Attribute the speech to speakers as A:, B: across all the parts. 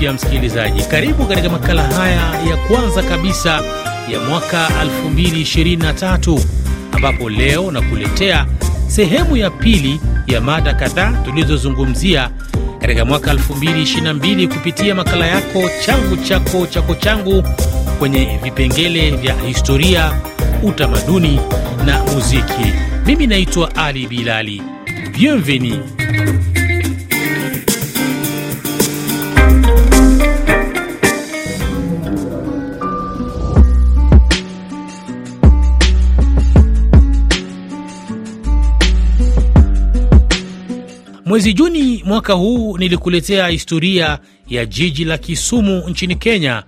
A: mpya msikilizaji, karibu katika makala haya ya kwanza kabisa ya mwaka 2023 ambapo leo nakuletea sehemu ya pili ya mada kadhaa tulizozungumzia katika mwaka 2022 kupitia makala yako changu chako chako changu kwenye vipengele vya historia, utamaduni na muziki. Mimi naitwa Ali Bilali. Bienvenue. Mwezi Juni mwaka huu nilikuletea historia ya jiji la Kisumu nchini Kenya,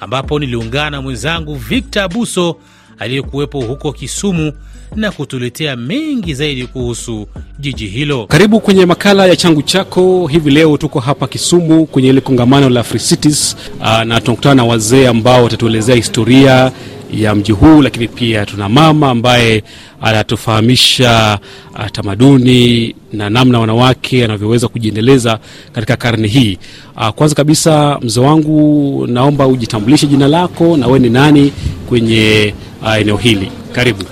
A: ambapo niliungana mwenzangu Victor Abuso aliyekuwepo huko Kisumu na kutuletea mengi zaidi kuhusu jiji hilo.
B: Karibu kwenye makala ya changu chako. Hivi leo tuko hapa Kisumu kwenye ile kongamano la Free Cities, uh, na tunakutana na wazee ambao watatuelezea historia ya mji huu, lakini pia tuna mama ambaye anatufahamisha uh, tamaduni na namna wanawake anavyoweza kujiendeleza katika karne hii. Uh, kwanza kabisa mzee wangu, naomba ujitambulishe jina lako na wewe ni nani kwenye uh, eneo hili. Karibu.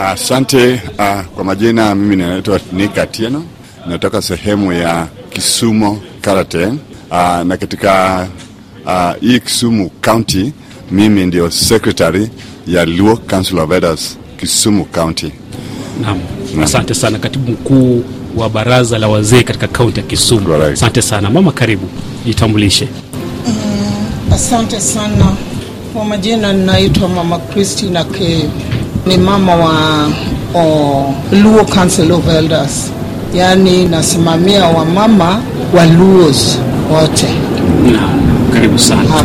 C: Asante. Kwa majina mimi ninaitwa Nick Atieno, natoka sehemu ya Kisumu Karate, uh, na katika hii Kisumu County mimi ndio secretary ya Luo Council of Elders Kisumu County.
B: Naam, asante sana, katibu mkuu wa baraza la wazee katika kaunti ya Kisumu. Asante sana mama, karibu jitambulishe.
D: Asante sana kwa majina, ninaitwa Mama Christina K. Ni mama wa o, Luo Council of Elders, yaani nasimamia wamama wa Luos wote
B: Naam, karibu sana.
D: hapa.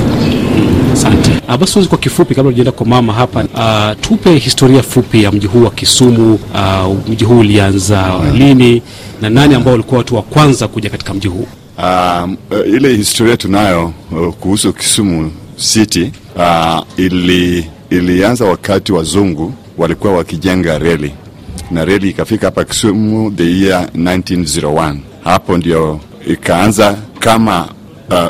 B: Asante. Ah, basi kwa kifupi, kabla tujaenda kwa mama hapa, uh, tupe historia fupi ya mji huu wa Kisumu. Uh, mji huu ulianza lini na nani ambao walikuwa watu wa kwanza kuja katika mji huu?
C: Uh, ile historia tunayo uh, kuhusu Kisumu City uh, ili, ilianza wakati wazungu walikuwa wakijenga reli na reli ikafika hapa Kisumu the year 1901. Hapo ndio ikaanza kama uh,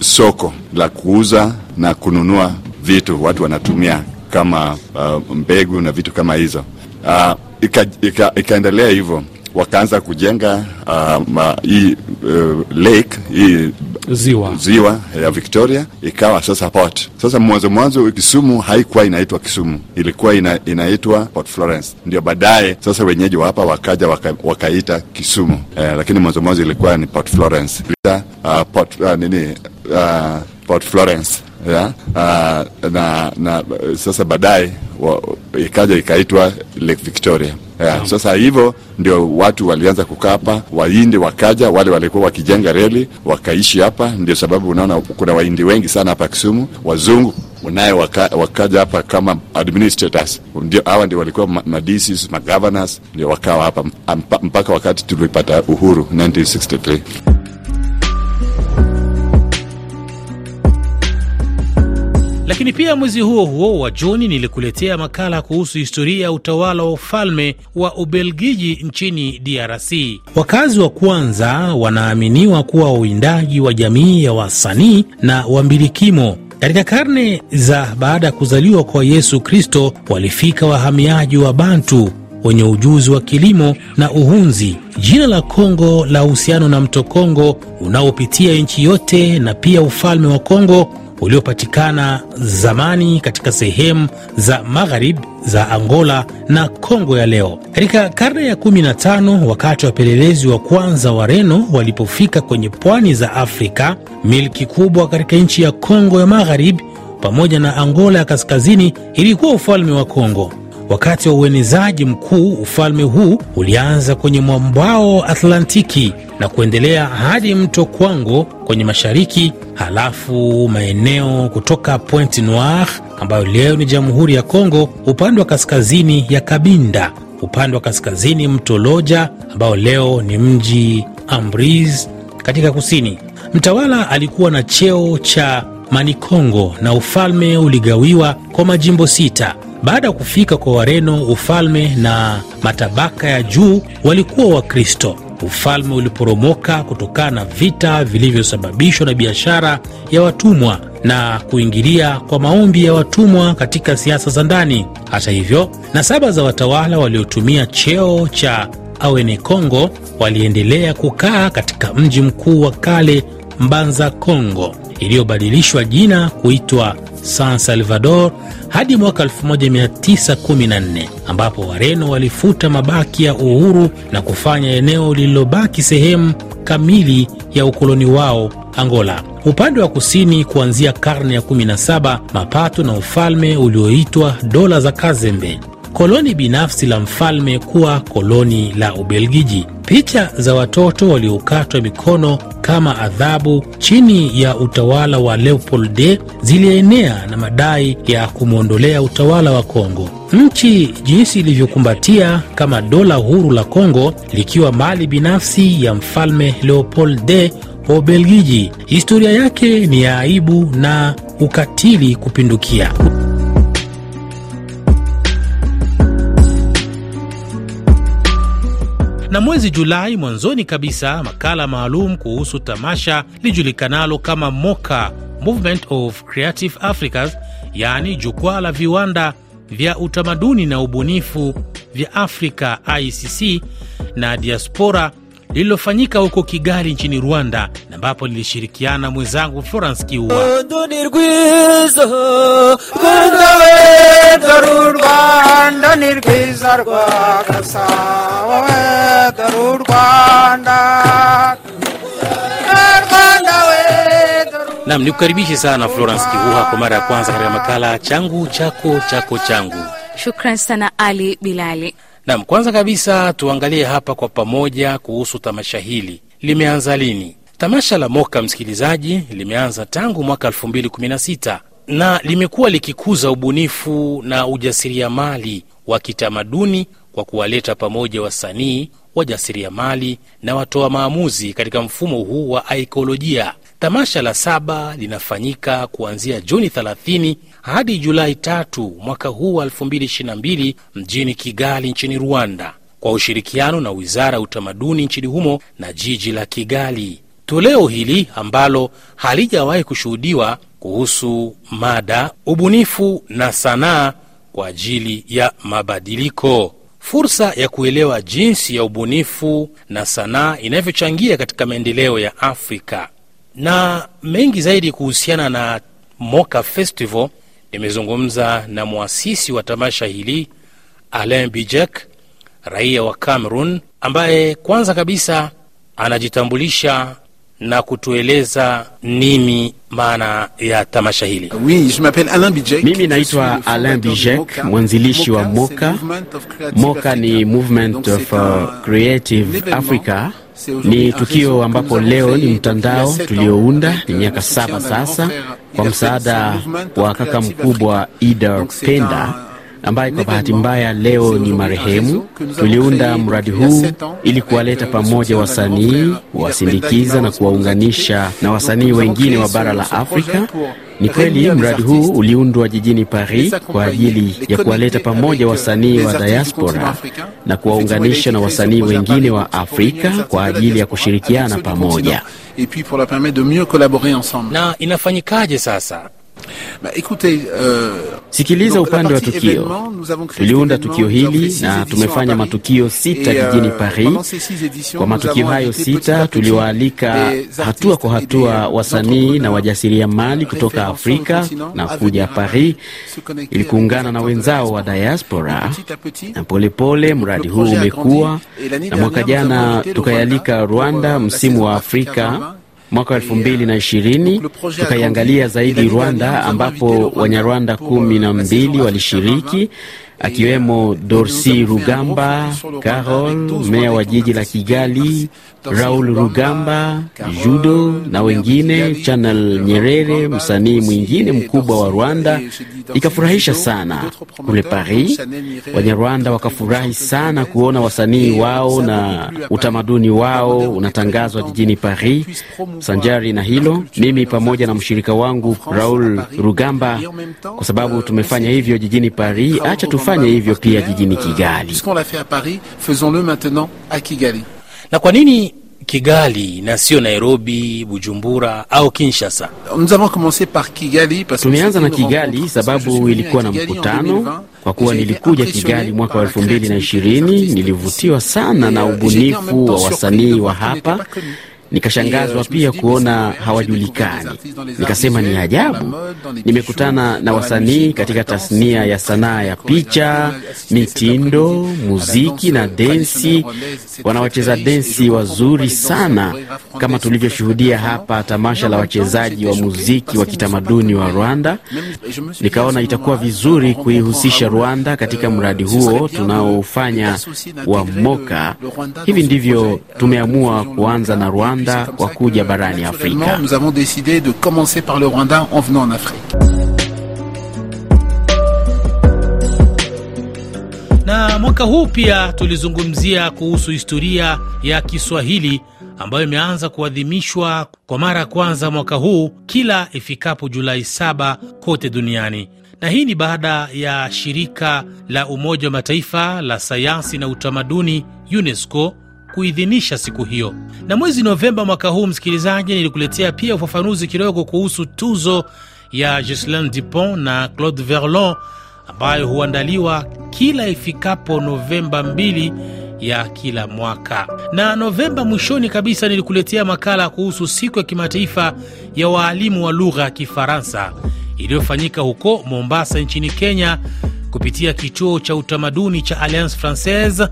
C: soko la kuuza na kununua vitu watu wanatumia kama uh, mbegu na vitu kama hizo uh, ika, ika, ikaendelea hivyo wakaanza kujenga uh, ma, hii uh, lake hii
B: Ziwa.
C: ziwa ya Victoria ikawa sasa port. Sasa mwanzo mwanzo Kisumu haikuwa inaitwa Kisumu, ilikuwa ina, inaitwa Port Florence. Ndio baadaye sasa wenyeji wa hapa wakaja waka, wakaita Kisumu eh, lakini mwanzo mwanzo ilikuwa ni Port Florence. Uh, port, uh, nini uh, Port Florence yeah? a, na, na sasa baadaye ikaja ikaitwa Lake Victoria. Yeah, sasa hivyo ndio watu walianza kukaa hapa, Wahindi wakaja, wale walikuwa wakijenga reli wakaishi hapa. Ndio sababu unaona kuna Wahindi wengi sana hapa Kisumu. Wazungu naye waka, wakaja hapa kama administrators, ndio hawa ndio walikuwa ma- madisis magovernors, ndio wakawa hapa mpaka wakati tulipata uhuru 1963.
A: Lakini pia mwezi huo huo wa Juni nilikuletea makala kuhusu historia ya utawala wa ufalme wa Ubelgiji nchini DRC. Wakazi wa kwanza wanaaminiwa kuwa wawindaji wa jamii ya wasanii na wambilikimo. Katika karne za baada ya kuzaliwa kwa Yesu Kristo, walifika wahamiaji wa Bantu wenye ujuzi wa kilimo na uhunzi. Jina la Kongo la uhusiano na mto Kongo unaopitia nchi yote na pia ufalme wa Kongo uliopatikana zamani katika sehemu za magharibi za Angola na Kongo ya leo. Katika karne ya 15 wakati wapelelezi wa kwanza wa Reno walipofika kwenye pwani za Afrika, milki kubwa katika nchi ya Kongo ya magharibi pamoja na Angola ya kaskazini ilikuwa ufalme wa Kongo. Wakati wa uenezaji mkuu, ufalme huu ulianza kwenye mwambao Atlantiki na kuendelea hadi mto Kwango kwenye mashariki, halafu maeneo kutoka Pointe Noire ambayo leo ni Jamhuri ya Kongo, upande wa kaskazini ya Kabinda, upande wa kaskazini mto Loja ambao leo ni mji Ambrise katika kusini. Mtawala alikuwa na cheo cha Manikongo na ufalme uligawiwa kwa majimbo sita. Baada ya kufika kwa Wareno, ufalme na matabaka ya juu walikuwa Wakristo. ufalme uliporomoka kutokana na vita vilivyosababishwa na biashara ya watumwa na kuingilia kwa maombi ya watumwa katika siasa za ndani. Hata hivyo, nasaba za watawala waliotumia cheo cha Awene Kongo waliendelea kukaa katika mji mkuu wa kale Mbanza Kongo, iliyobadilishwa jina kuitwa San Salvador hadi mwaka 1914 ambapo Wareno walifuta mabaki ya uhuru na kufanya eneo lililobaki sehemu kamili ya ukoloni wao Angola. Upande wa kusini, kuanzia karne ya 17, mapato na ufalme ulioitwa dola za Kazembe, koloni binafsi la mfalme kuwa koloni la Ubelgiji. Picha za watoto waliokatwa mikono kama adhabu chini ya utawala wa Leopold zilienea na madai ya kumwondolea utawala wa Kongo. Nchi jinsi ilivyokumbatia kama dola huru la Kongo likiwa mali binafsi ya mfalme Leopold wa Ubelgiji. Historia yake ni ya aibu na ukatili kupindukia. Na mwezi Julai mwanzoni kabisa, makala maalum kuhusu tamasha lijulikanalo kama MOCA, Movement of Creative Africas, yaani jukwaa la viwanda vya utamaduni na ubunifu vya Afrika ICC na diaspora lililofanyika huko Kigali nchini Rwanda, na ambapo lilishirikiana mwenzangu Florence Kiua. Nam ni kukaribishe sana Florence Kiua kwa mara ya kwanza katika makala changu chako chako changu.
E: Shukran sana Ali Bilali.
A: Nam, kwanza kabisa tuangalie hapa kwa pamoja kuhusu tamasha hili limeanza lini. Tamasha la Moka, msikilizaji, limeanza tangu mwaka 2016 na limekuwa likikuza ubunifu na ujasiriamali wa kitamaduni kwa kuwaleta pamoja wasanii, wajasiriamali na watoa maamuzi katika mfumo huu wa aikolojia. Tamasha la saba linafanyika kuanzia Juni 30 hadi Julai tatu mwaka huu wa 2022 mjini Kigali nchini Rwanda, kwa ushirikiano na wizara ya utamaduni nchini humo na jiji la Kigali. Toleo hili ambalo halijawahi kushuhudiwa kuhusu mada ubunifu na sanaa kwa ajili ya mabadiliko, fursa ya kuelewa jinsi ya ubunifu na sanaa inavyochangia katika maendeleo ya Afrika na mengi zaidi kuhusiana na Moka Festival. Nimezungumza na mwasisi wa tamasha hili Alain Bijek, raia wa Cameroon, ambaye kwanza kabisa anajitambulisha na kutueleza nini maana ya tamasha hili.
B: Mimi naitwa Alain Bijek, mwanzilishi wa Moka. Moka ni Movement of uh, Creative Africa. Ni tukio ambapo leo ni mtandao tuliounda, ni miaka saba sasa, kwa msaada wa kaka mkubwa Ida Penda ambaye kwa bahati mbaya leo ni marehemu. Tuliunda mradi huu ili kuwaleta pamoja wasanii, kuwasindikiza na kuwaunganisha na wasanii wengine wa bara la Afrika. Ni kweli mradi huu uliundwa jijini Paris kwa ajili ya kuwaleta pamoja wasanii wa diaspora na kuwaunganisha na wasanii wengine wa Afrika kwa ajili ya kushirikiana pamoja.
A: Na inafanyikaje sasa?
F: Euh,
B: Sikiliza upande wa tukio. Tuliunda tukio hili na tumefanya matukio sita
F: euh,
B: jijini Paris.
F: six éditions,
B: Kwa matukio hayo sita tuliwaalika hatua kwa hatua wasanii na wajasiriamali kutoka Afrika na kuja Paris ili kuungana na wenzao wa
F: diaspora.
B: na polepole mradi huu umekuwa, na mwaka jana tukayalika
F: Rwanda euh,
B: msimu wa Afrika
F: 2020.
B: Mwaka wa elfu mbili na ishirini
F: projet a
B: tukaiangalia zaidi Rwanda ambapo Wanyarwanda kumi na
F: euh,
B: mbili walishiriki
F: 2020.
B: Akiwemo Dorsi Rugamba, Carol,
F: avec 12
B: meya wa jiji la. Kigali, Raul
F: Rugamba,
B: Judo na wengine, Channel Nyerere, msanii mwingine mkubwa wa Rwanda. Ikafurahisha sana kule Paris. Wanyarwanda wakafurahi sana kuona wasanii wao na utamaduni wao unatangazwa jijini Paris. Sanjari na hilo, mimi pamoja na mshirika wangu Raul. Rugamba, kwa sababu tumefanya hivyo jijini Paris, acha
F: Rugamba,
B: tufanye hivyo pia jijini
F: euh,
B: Kigali.
F: Puisqu'on l'a fait à Paris, faisons-le maintenant à Kigali.
G: Na kwa nini Kigali na sio Nairobi, Bujumbura au Kinshasa?
F: Nous avons commencé par Kigali parce que
H: Tumeanza na Kigali sababu ilikuwa na mkutano. Kwa kuwa nilikuja Kigali mwaka wa elfu mbili na ishirini, nilivutiwa sana na
F: euh,
H: ubunifu wa wasanii wa hapa. Nikashangazwa
F: euh,
H: pia kuona
F: incroyable,
H: hawajulikani. Nikasema ni ajabu. Nimekutana na wasanii katika tasnia ya sanaa ya picha, mitindo, muziki na densi. Wanawacheza densi wazuri sana, kama tulivyoshuhudia hapa tamasha la wachezaji wa muziki wa kitamaduni wa Rwanda. Nikaona itakuwa vizuri kuihusisha Rwanda. Katika mradi huo tunaofanya wa Moka. Hivi ndivyo tumeamua kuanza na Rwanda kwa kuja barani Afrika.
F: Nous avons décidé de commencer par le Rwanda en venant en Afrique.
A: Na mwaka huu pia tulizungumzia kuhusu historia ya Kiswahili ambayo imeanza kuadhimishwa kwa mara ya kwanza mwaka huu kila ifikapo Julai saba kote duniani, na hii ni baada ya shirika la Umoja wa Mataifa la sayansi na utamaduni UNESCO kuidhinisha siku hiyo. Na mwezi Novemba mwaka huu, msikilizaji, nilikuletea pia ufafanuzi kidogo kuhusu tuzo ya Ghislain Dupont na Claude Verlon ambayo huandaliwa kila ifikapo Novemba 2 ya kila mwaka. Na Novemba mwishoni kabisa nilikuletea makala kuhusu siku ya kimataifa ya waalimu wa lugha ya Kifaransa iliyofanyika huko Mombasa nchini Kenya kupitia kituo cha utamaduni cha Alliance Francaise,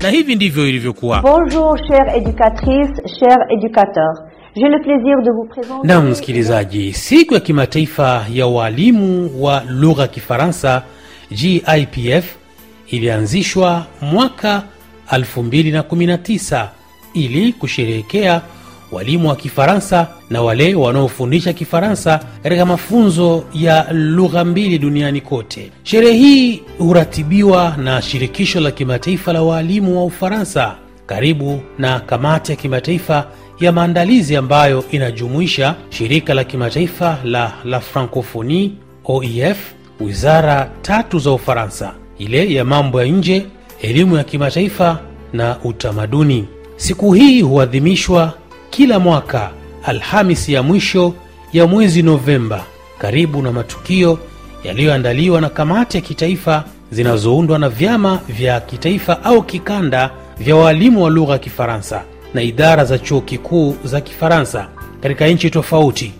A: na hivi ndivyo ilivyokuwa.
I: Bonjour chères éducatrices, chers éducateurs. J'ai le plaisir de vous présenter...
A: Na msikilizaji, siku ya kimataifa ya waalimu wa lugha ya Kifaransa GIPF ilianzishwa mwaka 2019 ili kusherehekea walimu wa Kifaransa na wale wanaofundisha Kifaransa katika mafunzo ya lugha mbili duniani kote. Sherehe hii huratibiwa na Shirikisho la Kimataifa la Waalimu wa Ufaransa karibu na Kamati ya Kimataifa ya Maandalizi ambayo inajumuisha Shirika la Kimataifa la la Francophonie OIF, wizara tatu za Ufaransa, ile ya mambo ya nje, elimu ya kimataifa na utamaduni. Siku hii huadhimishwa kila mwaka Alhamisi ya mwisho ya mwezi Novemba, karibu na matukio yaliyoandaliwa na kamati ya kitaifa zinazoundwa na vyama vya kitaifa au kikanda vya waalimu wa lugha ya Kifaransa na idara za chuo kikuu za Kifaransa katika nchi tofauti.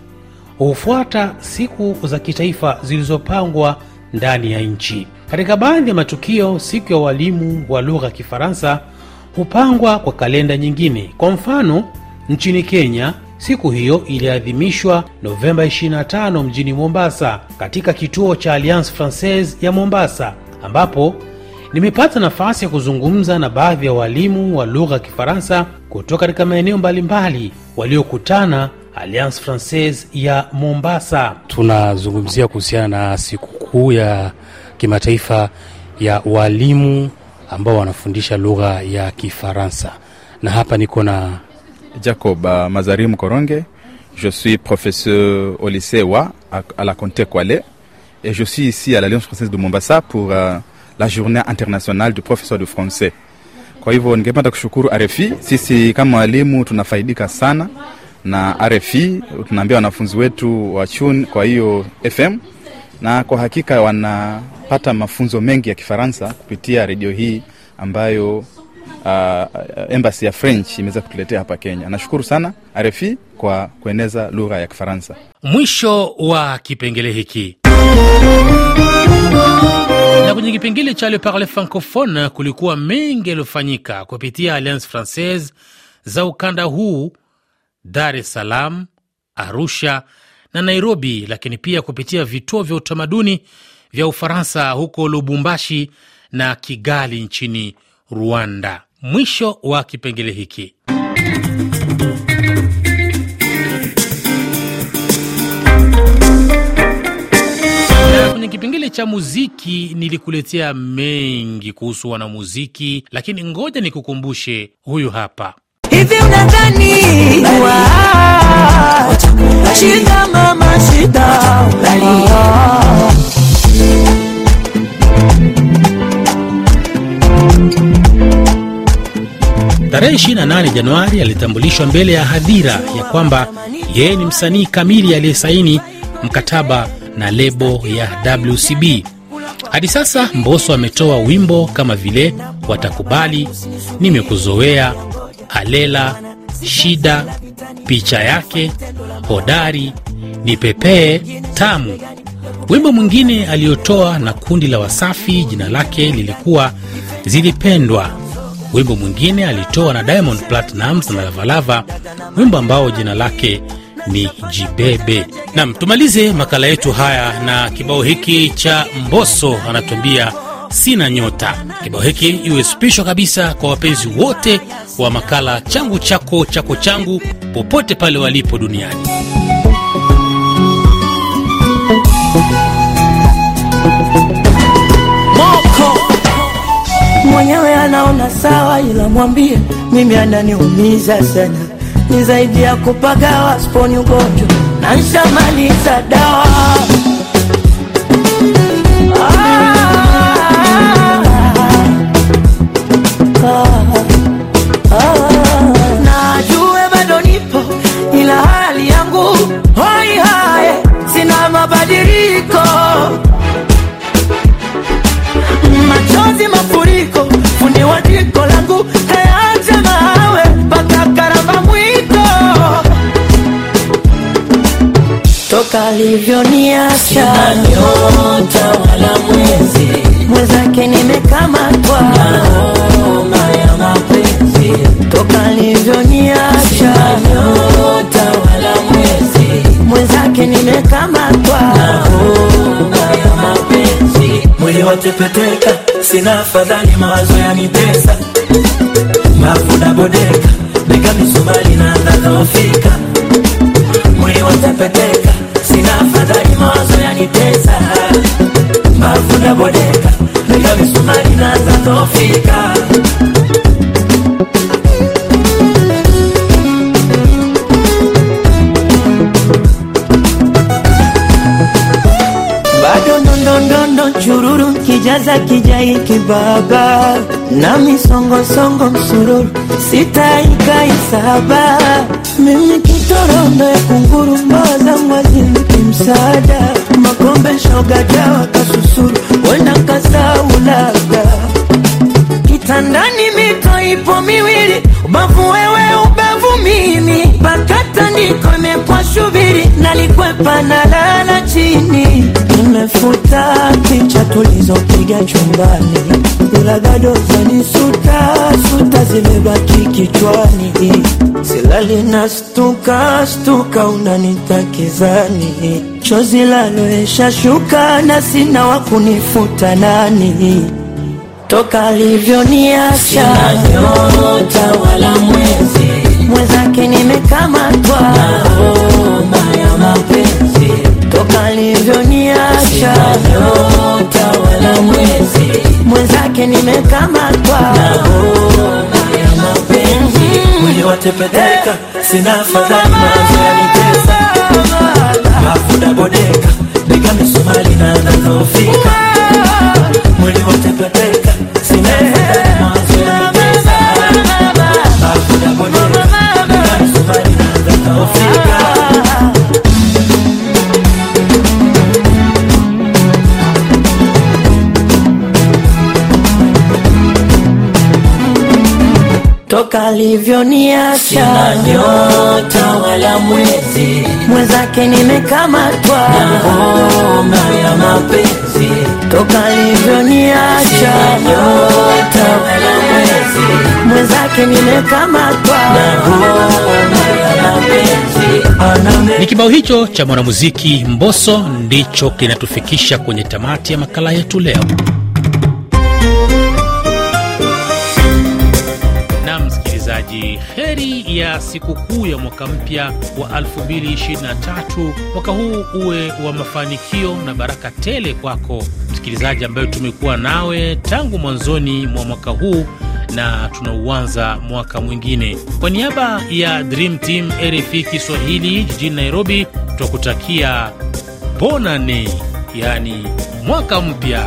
A: Hufuata siku za kitaifa zilizopangwa ndani ya nchi. Katika baadhi ya matukio, siku ya walimu wa lugha ya Kifaransa hupangwa kwa kalenda nyingine. Kwa mfano, nchini Kenya siku hiyo iliadhimishwa Novemba 25 mjini Mombasa, katika kituo cha Alliance Francaise ya Mombasa, ambapo nimepata nafasi ya kuzungumza na baadhi ya walimu wa lugha ya Kifaransa kutoka katika maeneo mbalimbali waliokutana Alliance Francaise ya Mombasa.
G: Tunazungumzia kuhusiana na sikukuu ya kimataifa ya walimu ambao wanafundisha lugha ya Kifaransa, na hapa niko na
J: Jacob uh, Mazarim Koronge. Je suis professeur au lycée WA à, à la Comté Kwale et je suis ici à l'Alliance française de Mombasa pour uh, la journée internationale du professeur de français. Kwa hivyo ningependa kushukuru RFI. Sisi kama walimu tunafaidika sana na RFI, tunaambia wanafunzi wetu wa chun kwa hiyo FM, na kwa hakika wanapata mafunzo mengi ya Kifaransa kupitia redio hii ambayo uh, embassy ya French imeweza kutuletea hapa Kenya. Nashukuru sana RFI kwa kueneza lugha ya Kifaransa.
A: Mwisho wa kipengele hiki na kwenye kipengele cha Le Parle Francophone kulikuwa mengi yaliyofanyika kupitia Alliance Francaise za ukanda huu, Dar es Salaam, Arusha na Nairobi, lakini pia kupitia vituo vya utamaduni vya Ufaransa huko Lubumbashi na Kigali nchini Rwanda. Mwisho wa kipengele hiki. Kwenye kipengele cha muziki nilikuletea mengi kuhusu wanamuziki, lakini ngoja nikukumbushe huyu hapa.
K: Hivi unadhani shida mama shida
A: Tarehe 28 Januari alitambulishwa mbele ya hadhira ya kwamba yeye ni msanii kamili aliyesaini mkataba na lebo ya WCB. Hadi sasa Mbosso ametoa wimbo kama vile Watakubali, Nimekuzoea, Alela, Shida, Picha Yake, Hodari, Nipepee, Tamu. Wimbo mwingine aliotoa na kundi la Wasafi jina lake lilikuwa Zilipendwa. Wimbo mwingine alitoa na Diamond Platnumz na Lavalava, wimbo ambao jina lake ni Jibebe. Nam, tumalize makala yetu haya na kibao hiki cha Mbosso anatuambia sina nyota. Kibao hiki iwe kabisa kwa wapenzi wote wa makala changu chako chako changu, popote pale walipo duniani.
K: Anaona sawa, ila mwambie mimi ananiumiza sana, ni zaidi ya kupagawa, sponi ugonjwa na nshamaliza dawa hali yangu hoi hae sina toka alivyoniacha nyota wala mwezi. mwenzake nimekamatwa. Homa ya mapenzi. Toka alivyoniacha nyota wala mwezi. mwenzake nimekamatwa. Homa ya mapenzi. Mwili watepeteka sina afadhali mawazo yanitesa. Mafuda bodeka bega misumari na nadhoofika yanitesa mafuda bodeka Lega misumari na nadhoofika bado ndondondondo chururu kijaza kijai kibaba. Na misongosongo msururu sitaikaisaba mimi kitorondo ya kunguru mbawa zangu mwazini kimsaada makombe shoga dawa kasusuru. Wenda kasaulaga kitandani mito ipo miwili. Ubavu wewe ubavu mimi. Pakata niko imepwa shubiri. Nalikwepa na lala chini nimefuta picha tulizopiga chumbani. Ila bado zanisuta suta zimebaki kichwani. Silali na stuka stuka unanitakizani chozi laloesha shuka na sina wa kunifuta nani. Toka alivyoniacha nyota wala mwezi. Mwenzake nimekamatwa. Homa ya mapenzi toka alivyoniacha nyota wala mwezi. mwenzake nimekamatwa. Ya mapenzi. Mwili watepeteka sina afadhali. Mawazo yanitesa. bodeka misumari na nadhoofika mwili watepeteka toka alivyoniacha. Nyota wala mwezi. Mwenzake nimekamatwa. Ngoma ya mapenzi. Toka alivyoniacha. Nyota wala mwezi. Mwenzake nimekamatwa. Ngoma ya mapenzi.
A: Ni kibao hicho cha mwanamuziki Mbosso ndicho kinatufikisha kwenye tamati ya makala yetu leo. Msikilizaji, heri ya sikukuu ya mwaka mpya wa 2023. Mwaka huu uwe wa mafanikio na baraka tele kwako msikilizaji, ambayo tumekuwa nawe tangu mwanzoni mwa mwaka huu na tunauanza mwaka mwingine. Kwa niaba ya Dream Team RFI Kiswahili jijini Nairobi, twakutakia bonane, yani mwaka mpya